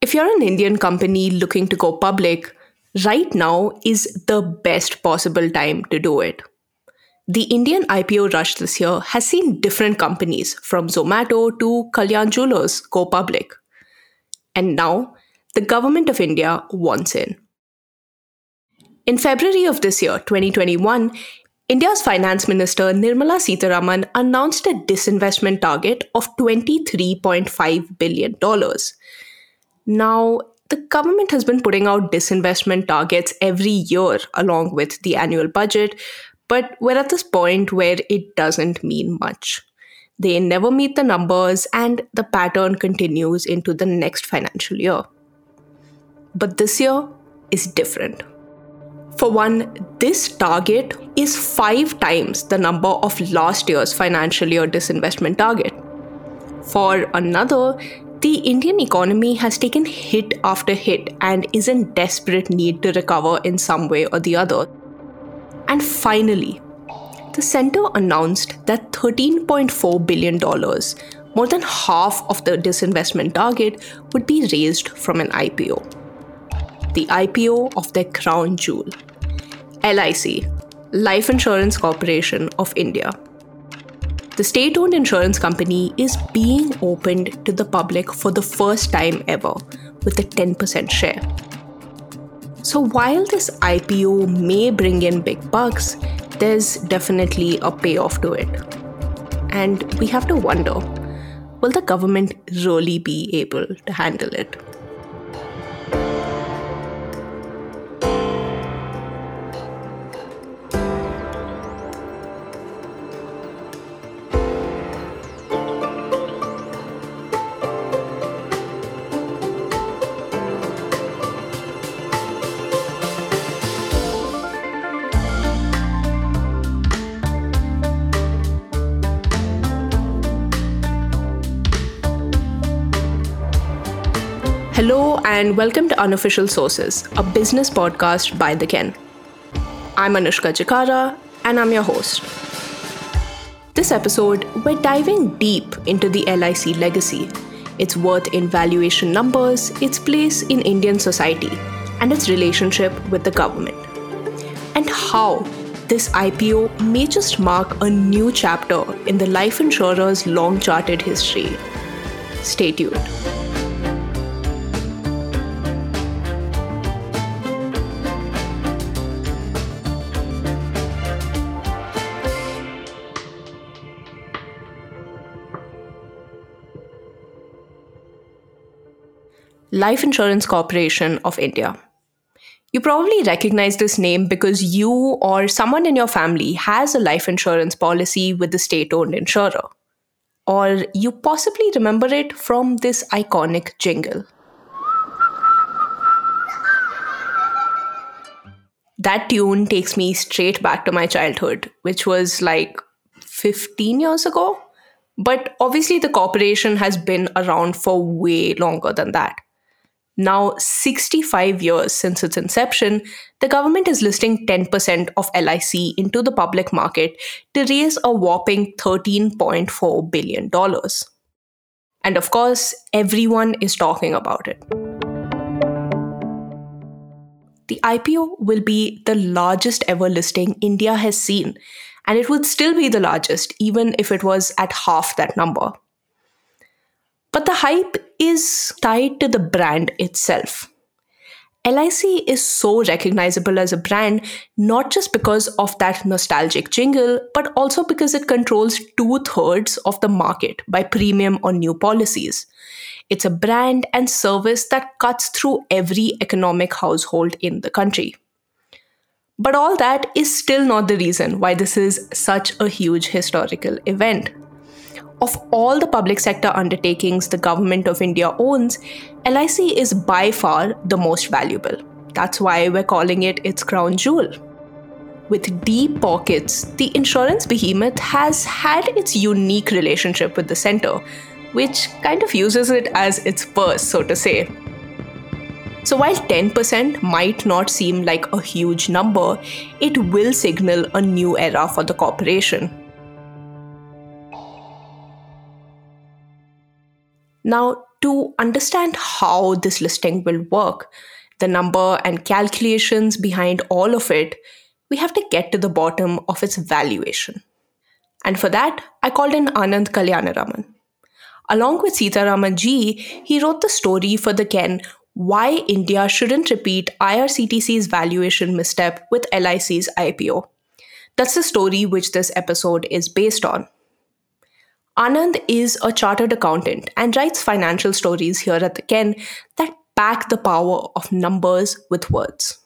If you're an Indian company looking to go public, right now is the best possible time to do it. The Indian IPO rush this year has seen different companies from Zomato to Kalyan Jewellers go public. And now, the government of India wants in. In February of this year, 2021, India's Finance Minister Nirmala Sitharaman announced a disinvestment target of $23.5 billion. Now, the government has been putting out disinvestment targets every year along with the annual budget, but we're at this point where it doesn't mean much. They never meet the numbers, and the pattern continues into the next financial year. But this year is different. For one, this target is five times the number of last year's financial year disinvestment target. For another, the Indian economy has taken hit after hit and is in desperate need to recover in some way or the other. And finally, the center announced that $13.4 billion, more than half of the disinvestment target, would be raised from an IPO. The IPO of their crown jewel, LIC, Life Insurance Corporation of India. The state owned insurance company is being opened to the public for the first time ever with a 10% share. So while this IPO may bring in big bucks, there's definitely a payoff to it. And we have to wonder will the government really be able to handle it? And welcome to Unofficial Sources, a business podcast by The Ken. I'm Anushka Chikara, and I'm your host. This episode, we're diving deep into the LIC legacy, its worth in valuation numbers, its place in Indian society, and its relationship with the government. And how this IPO may just mark a new chapter in the life insurer's long charted history. Stay tuned. Life Insurance Corporation of India. You probably recognize this name because you or someone in your family has a life insurance policy with the state owned insurer. Or you possibly remember it from this iconic jingle. That tune takes me straight back to my childhood, which was like 15 years ago. But obviously, the corporation has been around for way longer than that. Now, 65 years since its inception, the government is listing 10% of LIC into the public market to raise a whopping $13.4 billion. And of course, everyone is talking about it. The IPO will be the largest ever listing India has seen, and it would still be the largest even if it was at half that number. But the hype is tied to the brand itself. LIC is so recognizable as a brand not just because of that nostalgic jingle, but also because it controls two thirds of the market by premium or new policies. It's a brand and service that cuts through every economic household in the country. But all that is still not the reason why this is such a huge historical event. Of all the public sector undertakings the government of India owns, LIC is by far the most valuable. That's why we're calling it its crown jewel. With deep pockets, the insurance behemoth has had its unique relationship with the center, which kind of uses it as its purse, so to say. So, while 10% might not seem like a huge number, it will signal a new era for the corporation. Now, to understand how this listing will work, the number and calculations behind all of it, we have to get to the bottom of its valuation. And for that, I called in Anand Kalyanaraman. Along with Sitaraman G, he wrote the story for the Ken why India shouldn't repeat IRCTC's valuation misstep with LIC's IPO. That's the story which this episode is based on. Anand is a chartered accountant and writes financial stories here at the Ken that pack the power of numbers with words.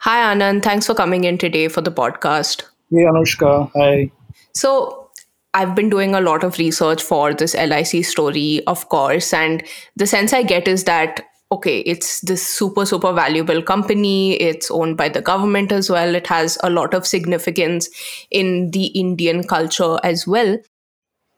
Hi, Anand. Thanks for coming in today for the podcast. Hey, Anushka. Hi. So, I've been doing a lot of research for this LIC story, of course, and the sense I get is that okay, it's this super, super valuable company. It's owned by the government as well. It has a lot of significance in the Indian culture as well.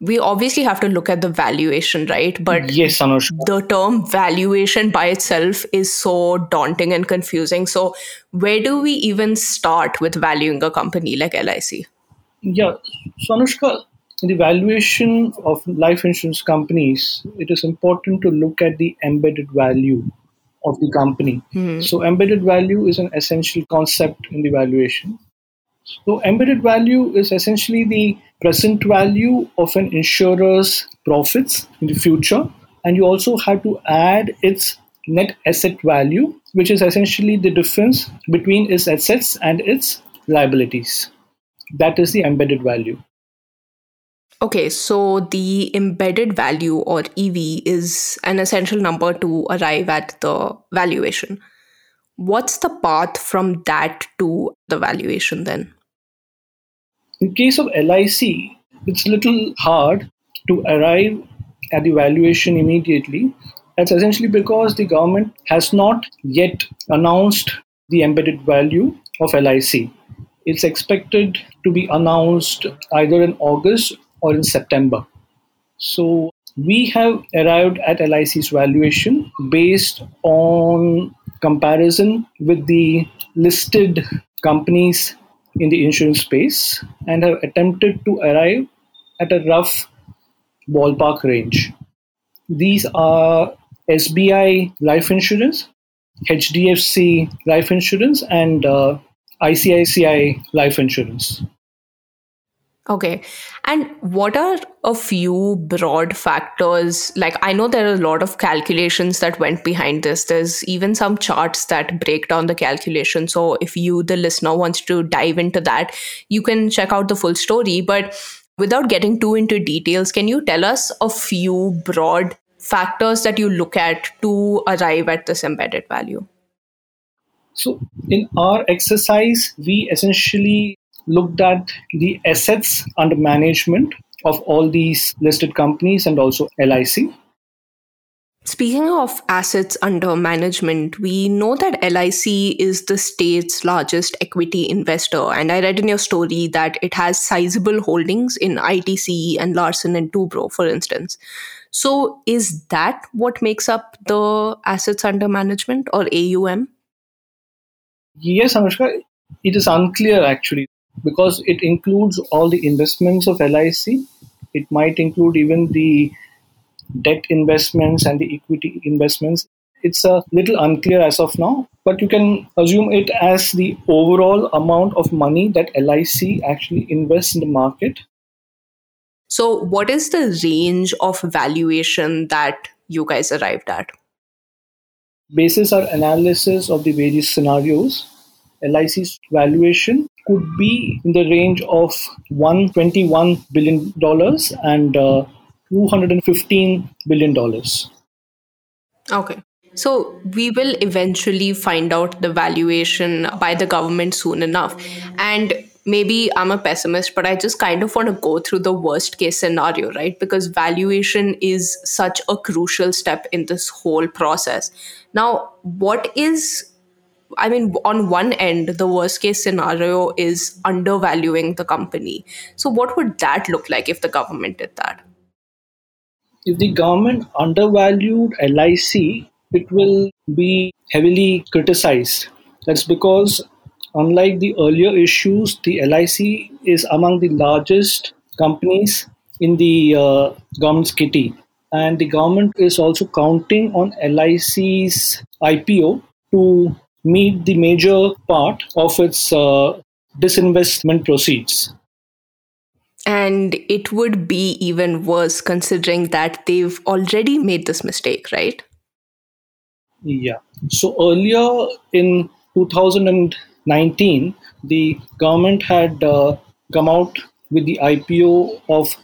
We obviously have to look at the valuation, right? But yes, Anushka. the term valuation by itself is so daunting and confusing. So, where do we even start with valuing a company like LIC? Yeah, so Anushka, in the valuation of life insurance companies, it is important to look at the embedded value of the company. Hmm. So, embedded value is an essential concept in the valuation. So, embedded value is essentially the present value of an insurer's profits in the future, and you also have to add its net asset value, which is essentially the difference between its assets and its liabilities. That is the embedded value. Okay, so the embedded value or EV is an essential number to arrive at the valuation. What's the path from that to the valuation then? In case of LIC, it's a little hard to arrive at the valuation immediately. That's essentially because the government has not yet announced the embedded value of LIC. It's expected to be announced either in August or in September. So we have arrived at LIC's valuation based on comparison with the listed companies in the insurance space and have attempted to arrive at a rough ballpark range. These are SBI life insurance, HDFC life insurance, and uh, ICICI life insurance. Okay. And what are a few broad factors? Like, I know there are a lot of calculations that went behind this. There's even some charts that break down the calculation. So, if you, the listener, wants to dive into that, you can check out the full story. But without getting too into details, can you tell us a few broad factors that you look at to arrive at this embedded value? So, in our exercise, we essentially looked at the assets under management of all these listed companies and also LIC. Speaking of assets under management, we know that LIC is the state's largest equity investor. And I read in your story that it has sizable holdings in ITC and Larsen and Toubro, for instance. So, is that what makes up the assets under management or AUM? Yes, Anushka, it is unclear actually because it includes all the investments of LIC. It might include even the debt investments and the equity investments. It's a little unclear as of now, but you can assume it as the overall amount of money that LIC actually invests in the market. So, what is the range of valuation that you guys arrived at? Basis our analysis of the various scenarios, LIC's valuation could be in the range of 121 billion dollars and uh, 215 billion dollars. Okay. So we will eventually find out the valuation by the government soon enough. And maybe I'm a pessimist, but I just kind of want to go through the worst case scenario, right? Because valuation is such a crucial step in this whole process. Now, what is I mean, on one end, the worst case scenario is undervaluing the company. So, what would that look like if the government did that? If the government undervalued LIC, it will be heavily criticized. That's because, unlike the earlier issues, the LIC is among the largest companies in the uh, government's kitty. And the government is also counting on LIC's IPO to meet the major part of its uh, disinvestment proceeds. And it would be even worse considering that they've already made this mistake, right? Yeah. So earlier in 2019, the government had uh, come out with the IPO of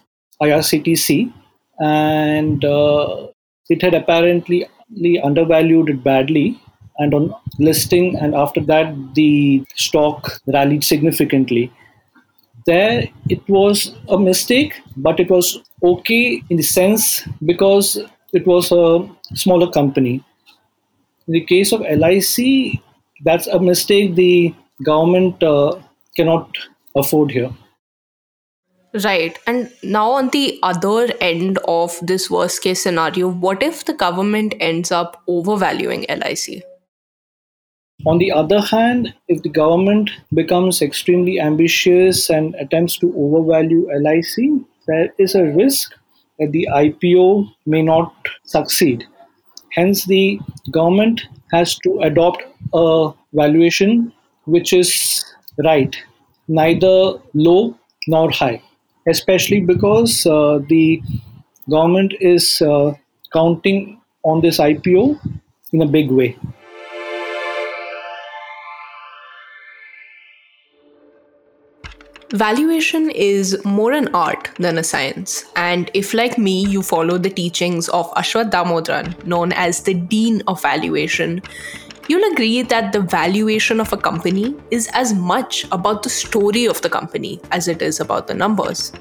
IRCTC, and uh, it had apparently undervalued it badly. And on listing, and after that, the stock rallied significantly. There, it was a mistake, but it was okay in the sense because it was a smaller company. In the case of LIC, that's a mistake the government uh, cannot afford here. Right. And now, on the other end of this worst case scenario, what if the government ends up overvaluing LIC? On the other hand, if the government becomes extremely ambitious and attempts to overvalue LIC, there is a risk that the IPO may not succeed. Hence, the government has to adopt a valuation which is right, neither low nor high especially because uh, the government is uh, counting on this IPO in a big way. Valuation is more an art than a science. And if, like me, you follow the teachings of Aswath Damodaran, known as the Dean of Valuation, You'll agree that the valuation of a company is as much about the story of the company as it is about the numbers.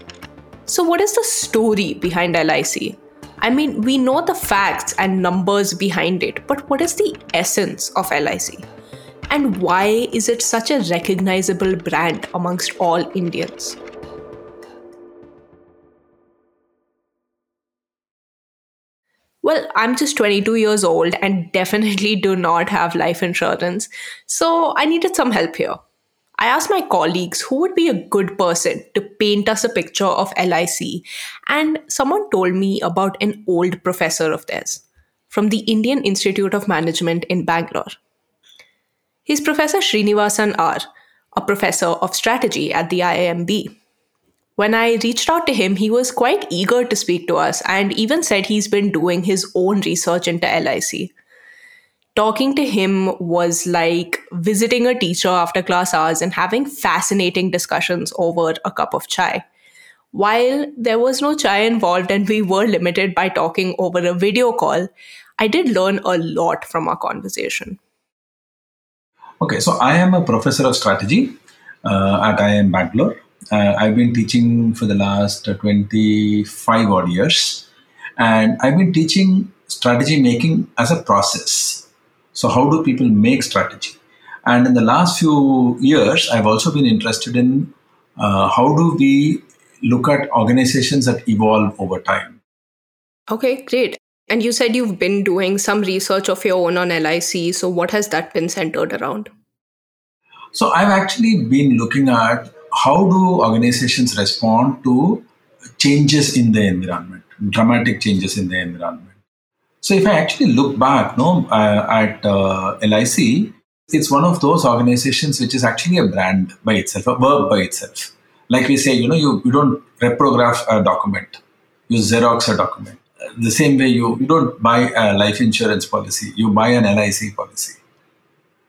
So, what is the story behind LIC? I mean, we know the facts and numbers behind it, but what is the essence of LIC? And why is it such a recognizable brand amongst all Indians? Well, I'm just 22 years old and definitely do not have life insurance, so I needed some help here. I asked my colleagues who would be a good person to paint us a picture of LIC, and someone told me about an old professor of theirs from the Indian Institute of Management in Bangalore. He's Professor Srinivasan R, a professor of strategy at the IIMB. When I reached out to him, he was quite eager to speak to us and even said he's been doing his own research into LIC. Talking to him was like visiting a teacher after class hours and having fascinating discussions over a cup of chai. While there was no chai involved and we were limited by talking over a video call, I did learn a lot from our conversation. Okay, so I am a professor of strategy uh, at IIM Bangalore uh, I've been teaching for the last 25 odd years, and I've been teaching strategy making as a process. So, how do people make strategy? And in the last few years, I've also been interested in uh, how do we look at organizations that evolve over time. Okay, great. And you said you've been doing some research of your own on LIC. So, what has that been centered around? So, I've actually been looking at how do organizations respond to changes in the environment, dramatic changes in the environment? So if I actually look back no, uh, at uh, LIC, it's one of those organizations which is actually a brand by itself, a verb by itself. Like we say, you know, you, you don't reprograph a document, you Xerox a document. The same way you, you don't buy a life insurance policy, you buy an LIC policy.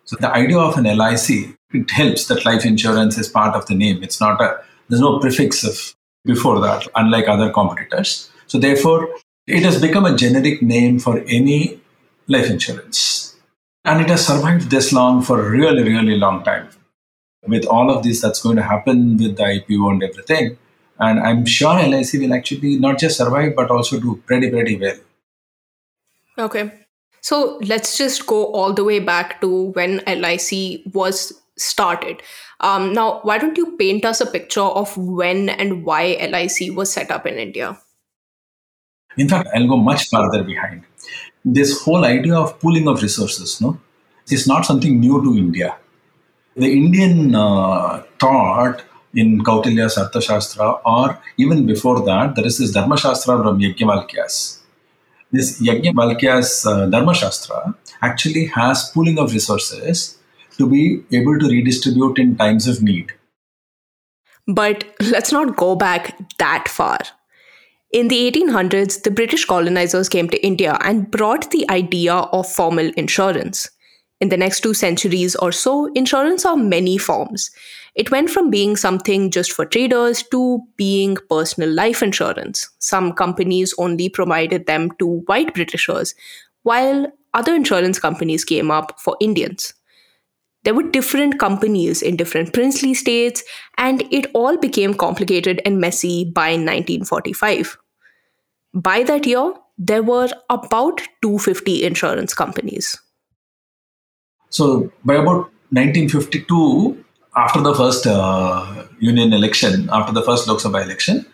So the idea of an LIC it helps that life insurance is part of the name. It's not a, there's no prefix of before that, unlike other competitors. So therefore, it has become a generic name for any life insurance. And it has survived this long for a really, really long time. With all of this that's going to happen with the IPO and everything. And I'm sure LIC will actually not just survive, but also do pretty, pretty well. Okay. So let's just go all the way back to when LIC was started. Um, now, why don't you paint us a picture of when and why LIC was set up in India? In fact, I'll go much farther behind. This whole idea of pooling of resources, no, is not something new to India. The Indian uh, thought in Kautilya's Arthashastra, or even before that, there is this Dharma Shastra from Yajnavalkyas. This Yajnavalkya's uh, Dharma Shastra actually has pooling of resources to be able to redistribute in times of need. But let's not go back that far. In the 1800s, the British colonizers came to India and brought the idea of formal insurance. In the next two centuries or so, insurance saw many forms. It went from being something just for traders to being personal life insurance. Some companies only provided them to white Britishers, while other insurance companies came up for Indians. There were different companies in different princely states, and it all became complicated and messy by 1945. By that year, there were about 250 insurance companies. So, by about 1952, after the first uh, union election, after the first Lok Sabha election,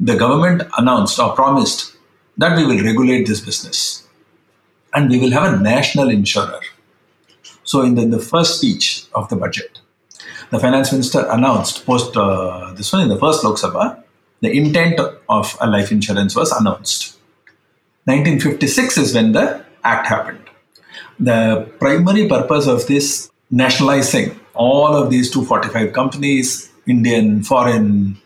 the government announced or promised that we will regulate this business and we will have a national insurer. So, in the, the first speech of the budget, the finance minister announced post uh, this one in the first Lok Sabha, the intent of a life insurance was announced. 1956 is when the act happened. The primary purpose of this nationalizing all of these 245 companies, Indian, foreign,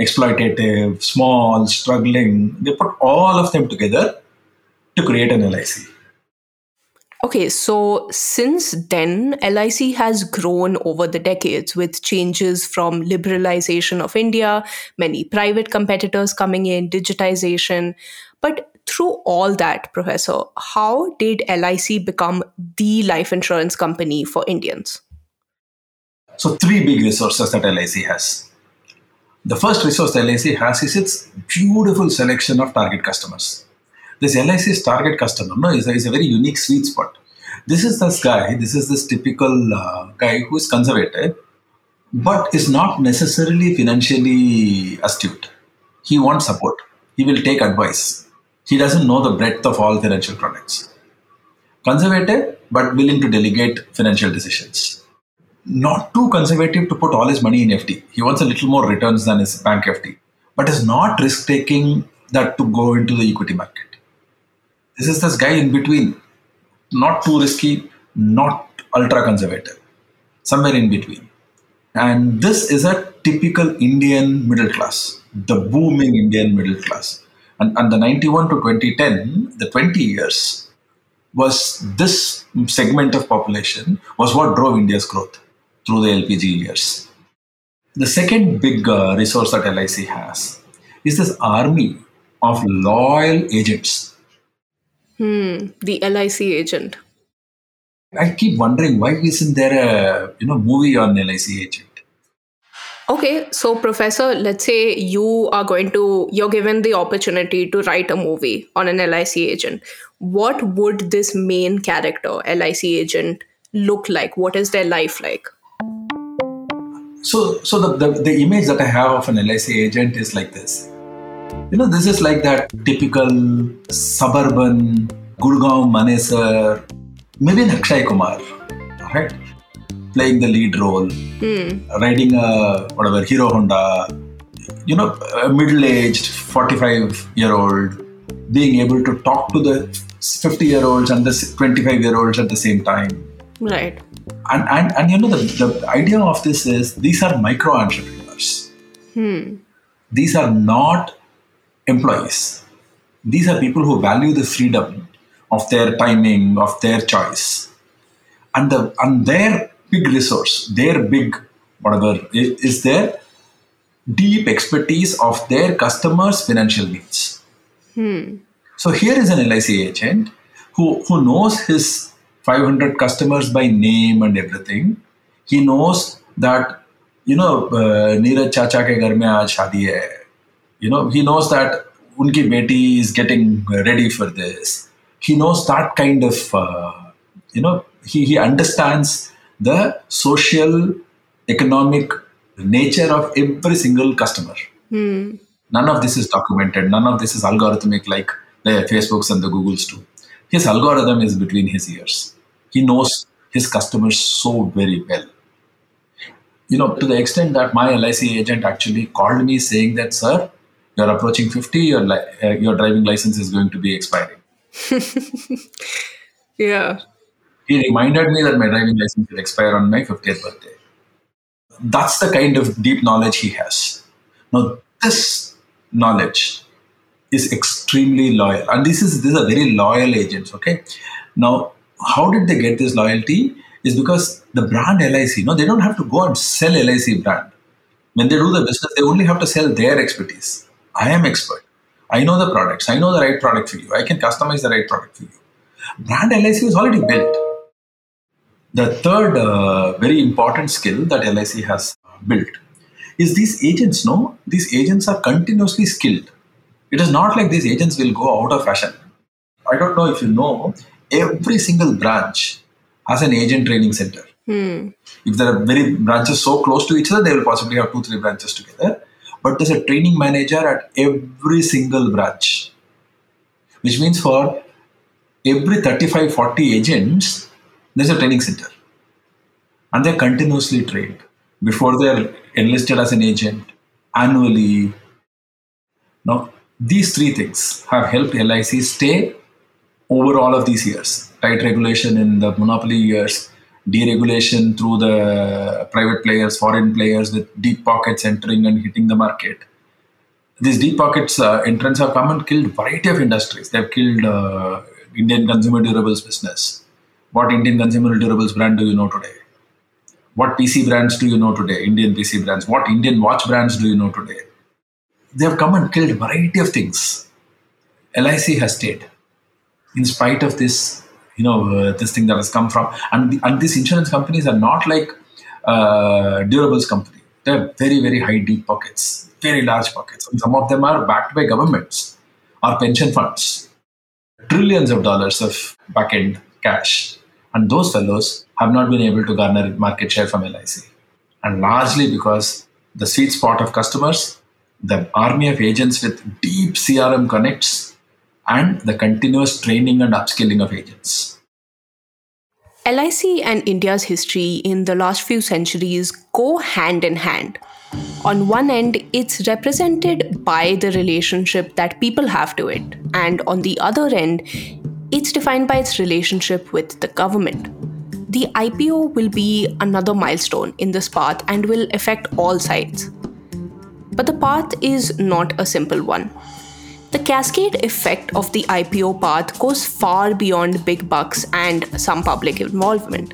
exploitative, small, struggling, they put all of them together to create an LIC. Okay, so since then, LIC has grown over the decades with changes from liberalization of India, many private competitors coming in, digitization. But through all that, Professor, how did LIC become the life insurance company for Indians? So, three big resources that LIC has. The first resource LIC has is its beautiful selection of target customers this LIC's target customer no, is, a, is a very unique sweet spot. This is this guy, this is this typical uh, guy who is conservative, but is not necessarily financially astute. He wants support. He will take advice. He doesn't know the breadth of all financial products. Conservative, but willing to delegate financial decisions. Not too conservative to put all his money in FD. He wants a little more returns than his bank FD, but is not risk taking that to go into the equity market. This is this guy in between, not too risky, not ultra conservative, somewhere in between. And this is a typical Indian middle class, the booming Indian middle class. And, the 91 to 2010, the 20 years, was this segment of population was what drove India's growth through the LPG years. The second big uh, resource that LIC has is this army of loyal agents Hmm, the LIC agent. I keep wondering why isn't there a you know movie on LIC agent? Okay, so professor, let's say you are going to you're given the opportunity to write a movie on an LIC agent. What would this main character, LIC agent, look like? What is their life like? So so the, the, the image that I have of an LIC agent is like this you know, this is like that typical suburban Gurgaon Manesar, maybe Akshay Kumar, right? Playing the lead role, hmm. riding a whatever Hero Honda, you know, a middle-aged 45-year-old, being able to talk to the 50-year-olds and the 25-year-olds at the same time. Right. And and, and you know the, the idea of this is these are micro entrepreneurs. Hmm. These are not employees. These are people who value the freedom of their timing, of their choice. And, the, and their big resource, their big whatever is their deep expertise of their customers' financial needs. Hmm. So here is an LIC agent who, who knows his 500 customers by name and everything. He knows that, you know, uh, Neeraj Chacha ke ghar mein aaj shadi hai you know he knows that unki beti is getting ready for this he knows that kind of uh, you know he, he understands the social economic nature of every single customer hmm. none of this is documented none of this is algorithmic like the facebooks and the googles do his algorithm is between his ears he knows his customers so very well you know, to the extent that my LIC agent actually called me saying that, sir, you're approaching 50, your, li- uh, your driving license is going to be expiring. yeah. He reminded me that my driving license will expire on my 50th birthday. That's the kind of deep knowledge he has. Now, this knowledge is extremely loyal. And this is these are very loyal agents, okay? Now, how did they get this loyalty? Is because the brand LIC, know, they don't have to go and sell LIC brand. When they do the business, they only have to sell their expertise. I am expert. I know the products. I know the right product for you. I can customize the right product for you. Brand LIC is already built. The third uh, very important skill that LIC has built is these agents. No, these agents are continuously skilled. It is not like these agents will go out of fashion. I don't know if you know, every single branch has an agent training center. Hmm. If there are very branches so close to each other, they will possibly have two, three branches together. But there's a training manager at every single branch, which means for every 35, 40 agents, there's a training center. And they're continuously trained before they're enlisted as an agent, annually. Now, these three things have helped LIC stay over all of these years. Tight regulation in the monopoly years, deregulation through the private players, foreign players with deep pockets entering and hitting the market. These deep pockets uh, entrants have come and killed variety of industries. They've killed uh, Indian consumer durables business. What Indian consumer durables brand do you know today? What PC brands do you know today? Indian PC brands. What Indian watch brands do you know today? They have come and killed a variety of things. LIC has stayed in spite of this, you know, uh, this thing that has come from. And, the, and these insurance companies are not like uh, durables company. They're very, very high deep pockets, very large pockets. And some of them are backed by governments or pension funds. Trillions of dollars of back end cash. And those fellows have not been able to garner market share from LIC. And largely because the sweet spot of customers, the army of agents with deep CRM connects, and the continuous training and upskilling of agents. LIC and India's history in the last few centuries go hand in hand. On one end, it's represented by the relationship that people have to it, and on the other end, it's defined by its relationship with the government. The IPO will be another milestone in this path and will affect all sides. But the path is not a simple one. The cascade effect of the IPO path goes far beyond big bucks and some public involvement.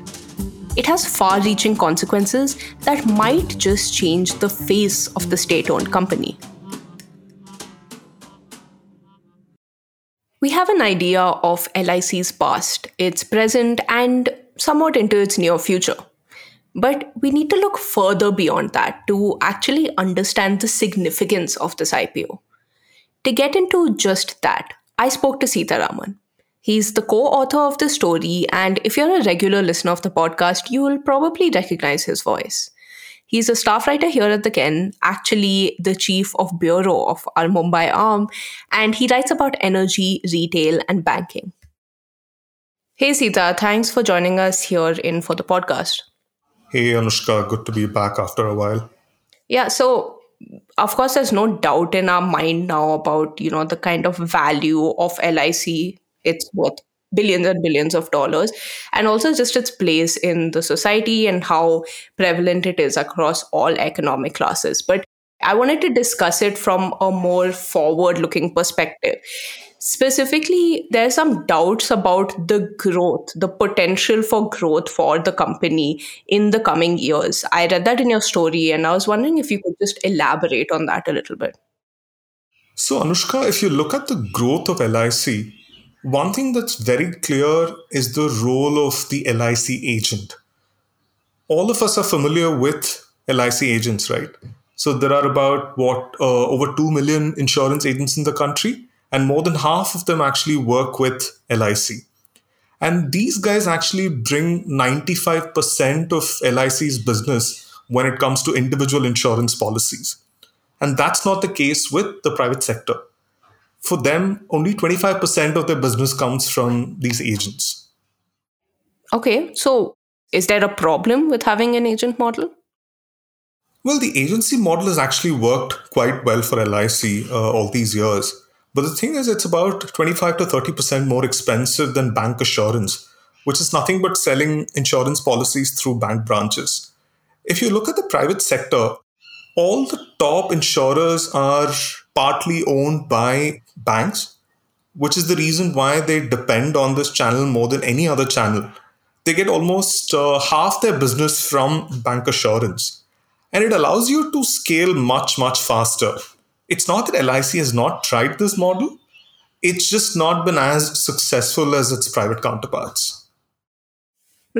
It has far reaching consequences that might just change the face of the state owned company. We have an idea of LIC's past, its present, and somewhat into its near future. But we need to look further beyond that to actually understand the significance of this IPO. To get into just that, I spoke to Sitaraman. He's the co author of the story, and if you're a regular listener of the podcast, you will probably recognize his voice. He's a staff writer here at the Ken, actually the chief of bureau of our Mumbai arm, and he writes about energy, retail, and banking. Hey Sita, thanks for joining us here in for the podcast. Hey Anushka, good to be back after a while. Yeah, so of course there's no doubt in our mind now about, you know, the kind of value of LIC it's worth billions and billions of dollars. And also just its place in the society and how prevalent it is across all economic classes. But i wanted to discuss it from a more forward looking perspective. Specifically there are some doubts about the growth the potential for growth for the company in the coming years. I read that in your story and i was wondering if you could just elaborate on that a little bit. So anushka if you look at the growth of lic one thing that's very clear is the role of the LIC agent. All of us are familiar with LIC agents, right? So there are about what uh, over 2 million insurance agents in the country, and more than half of them actually work with LIC. And these guys actually bring 95% of LIC's business when it comes to individual insurance policies. And that's not the case with the private sector for them, only 25% of their business comes from these agents. Okay, so is there a problem with having an agent model? Well, the agency model has actually worked quite well for LIC uh, all these years. But the thing is, it's about 25 to 30% more expensive than bancassurance, which is nothing but selling insurance policies through bank branches. If you look at the private sector, all the top insurers are partly owned by banks, which is the reason why they depend on this channel more than any other channel. They get almost uh, half their business from bancassurance and it allows you to scale much, much faster. It's not that LIC has not tried this model, it's just not been as successful as its private counterparts.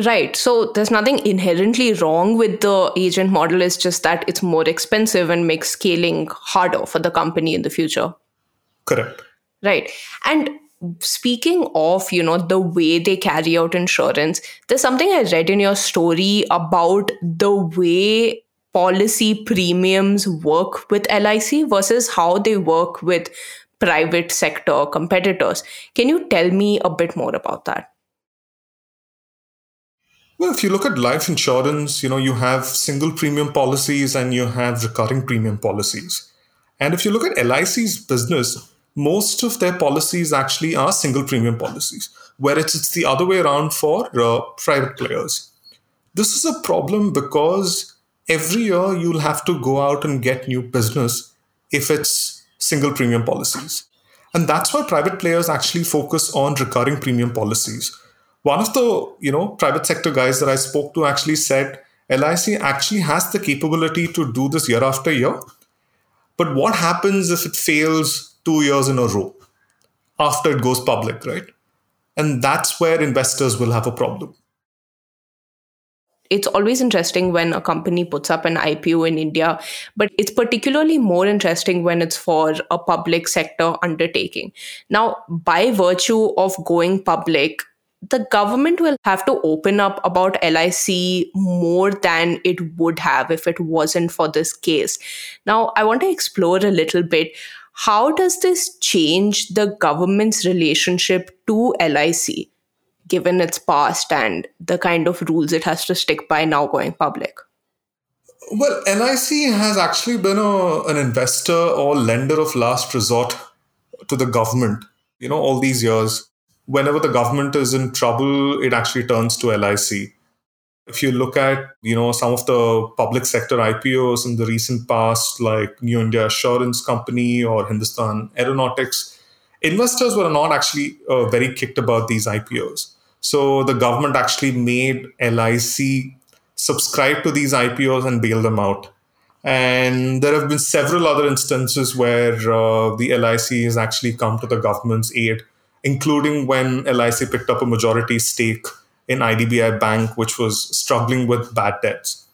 Right. So there's nothing inherently wrong with the agent model. It's just that it's more expensive and makes scaling harder for the company in the future. Correct. Right. And speaking of, you know, the way they carry out insurance, there's something I read in your story about the way policy premiums work with LIC versus how they work with private sector competitors. Can you tell me a bit more about that? Well, if you look at life insurance, you know, you have single premium policies and you have recurring premium policies. And if you look at LIC's business, most of their policies actually are single premium policies, whereas it's the other way around for uh, private players. This is a problem because every year you'll have to go out and get new business if it's single premium policies. And that's why private players actually focus on recurring premium policies. One of the, you know, private sector guys that I spoke to actually said LIC actually has the capability to do this year after year. But what happens if it fails two years in a row after it goes public, right? And that's where investors will have a problem it's always interesting when a company puts up an IPO in India, but it's particularly more interesting when it's for a public sector undertaking. Now, by virtue of going public, the government will have to open up about LIC more than it would have if it wasn't for this case. Now, I want to explore a little bit how does this change the government's relationship to LIC? given its past and the kind of rules it has to stick by now going public? Well, LIC has actually been a, an investor or lender of last resort to the government, you know, all these years. Whenever the government is in trouble, it actually turns to LIC. If you look at, you know, some of the public sector IPOs in the recent past, like New India Assurance Company or Hindustan Aeronautics, investors were not actually uh, very kicked about these IPOs. So the government actually made LIC subscribe to these IPOs and bail them out. And there have been several other instances where uh, the LIC has actually come to the government's aid, including when LIC picked up a majority stake in IDBI Bank, which was struggling with bad debts.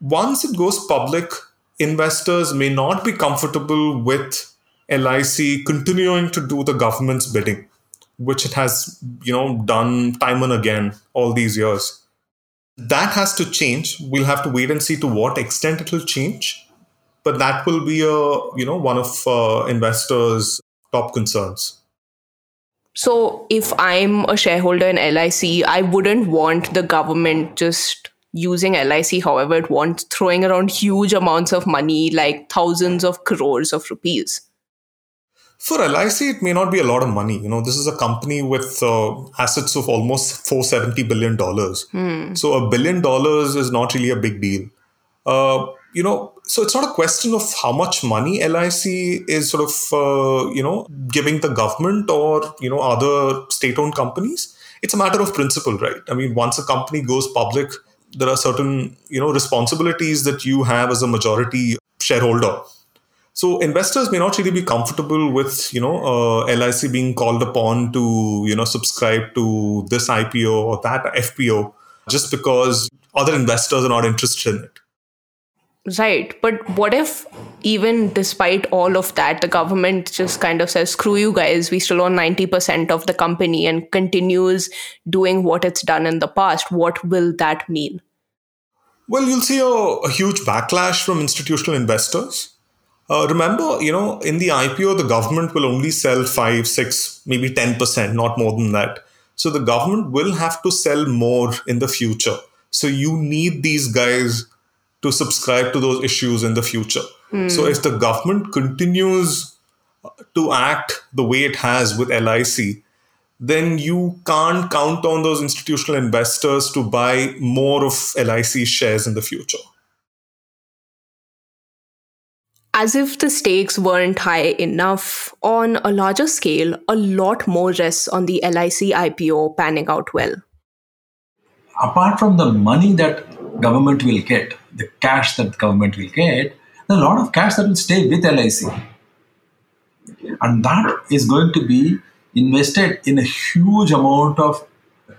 Once it goes public, investors may not be comfortable with LIC continuing to do the government's bidding which it has you know done time and again all these years. That has to change. We'll have to wait and see to what extent it will change but that will be a you know one of uh, investors top concerns so if i'm a shareholder in lic i wouldn't want the government just using lic however it wants throwing around huge amounts of money like thousands of crores of rupees for LIC, it may not be a lot of money. You know, this is a company with uh, assets of almost four seventy billion dollars. Hmm. So a billion dollars is not really a big deal. Uh, you know, so it's not a question of how much money LIC is sort of uh, you know giving the government or you know other state-owned companies. It's a matter of principle, right? I mean, once a company goes public, there are certain you know responsibilities that you have as a majority shareholder so investors may not really be comfortable with you know uh, LIC being called upon to you know subscribe to this IPO or that FPO just because other investors are not interested in it. Right. But what if, even despite all of that, the government just kind of says, screw you guys, we still own 90% of the company and continues doing what it's done in the past? What will that mean? Well, you'll see a, a huge backlash from institutional investors. Uh, remember, you know, in the IPO, the government will only sell five, six, maybe 10%, not more than that. So the government will have to sell more in the future. So you need these guys to subscribe to those issues in the future. So if the government continues to act the way it has with LIC, then you can't count on those institutional investors to buy more of LIC shares in the future. As if the stakes weren't high enough, on a larger scale, a lot more rests on the LIC IPO panning out well. Apart from the money that government will get, the cash that government will get, a lot of cash that will stay with LIC. And that is going to be invested in a huge amount of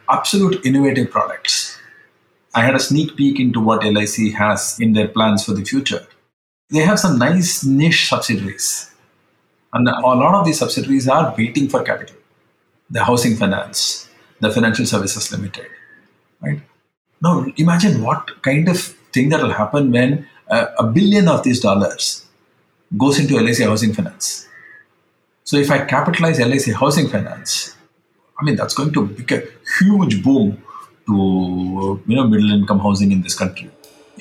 absolute innovative products. I had a sneak peek into what LIC has in their plans for the future. They have some nice niche subsidiaries. And a lot of these subsidiaries are waiting for capital. The housing finance, the financial services limited, right? Now imagine what kind of thing that will happen when uh, a billion of these dollars goes into LIC housing finance. So if I capitalize LIC housing finance, I mean that's going to be a huge boom to you know middle income housing in this country,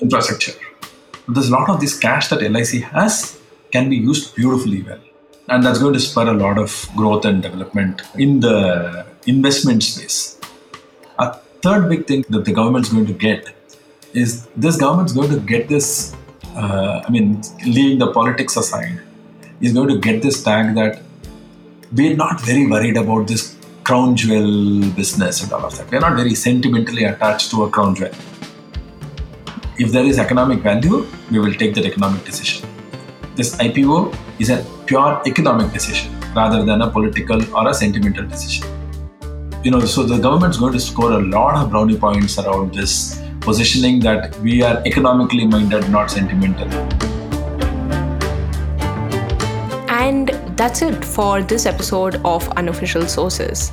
infrastructure. There's a lot of this cash that LIC has can be used beautifully well, and that's going to spur a lot of growth and development in the investment space. A third big thing that the government's going to get is this government's going to get this. Uh, I mean, leaving the politics aside, is going to get this tag that we're not very worried about this crown jewel business and all of that. We're not very sentimentally attached to a crown jewel. If there is economic value, we will take that economic decision. This IPO is a pure economic decision rather than a political or a sentimental decision. You know, so the government's going to score a lot of brownie points around this positioning that we are economically minded, not sentimental. And that's it for this episode of Unofficial Sources.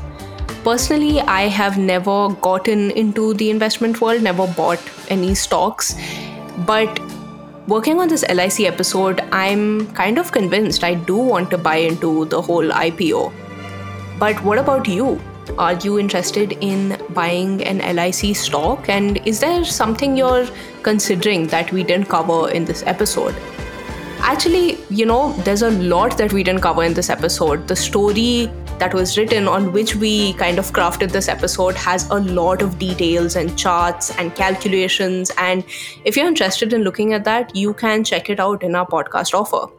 Personally, I have never gotten into the investment world, never bought any stocks, but working on this LIC episode, I'm kind of convinced I do want to buy into the whole IPO. But what about you? Are you interested in buying an LIC stock? And is there something you're considering that we didn't cover in this episode? Actually, you know, there's a lot that we didn't cover in this episode. The story that was written on which we kind of crafted this episode has a lot of details and charts and calculations. And if you're interested in looking at that, you can check it out in our podcast offer.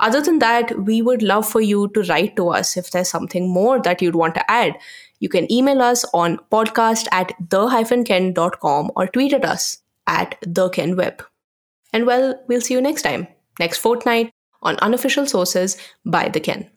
Other than that, we would love for you to write to us if there's something more that you'd want to add. You can email us on podcast at the-ken.com or tweet at us at thekenweb. And well, we'll see you next time, next fortnight on Unofficial Sources by The Ken.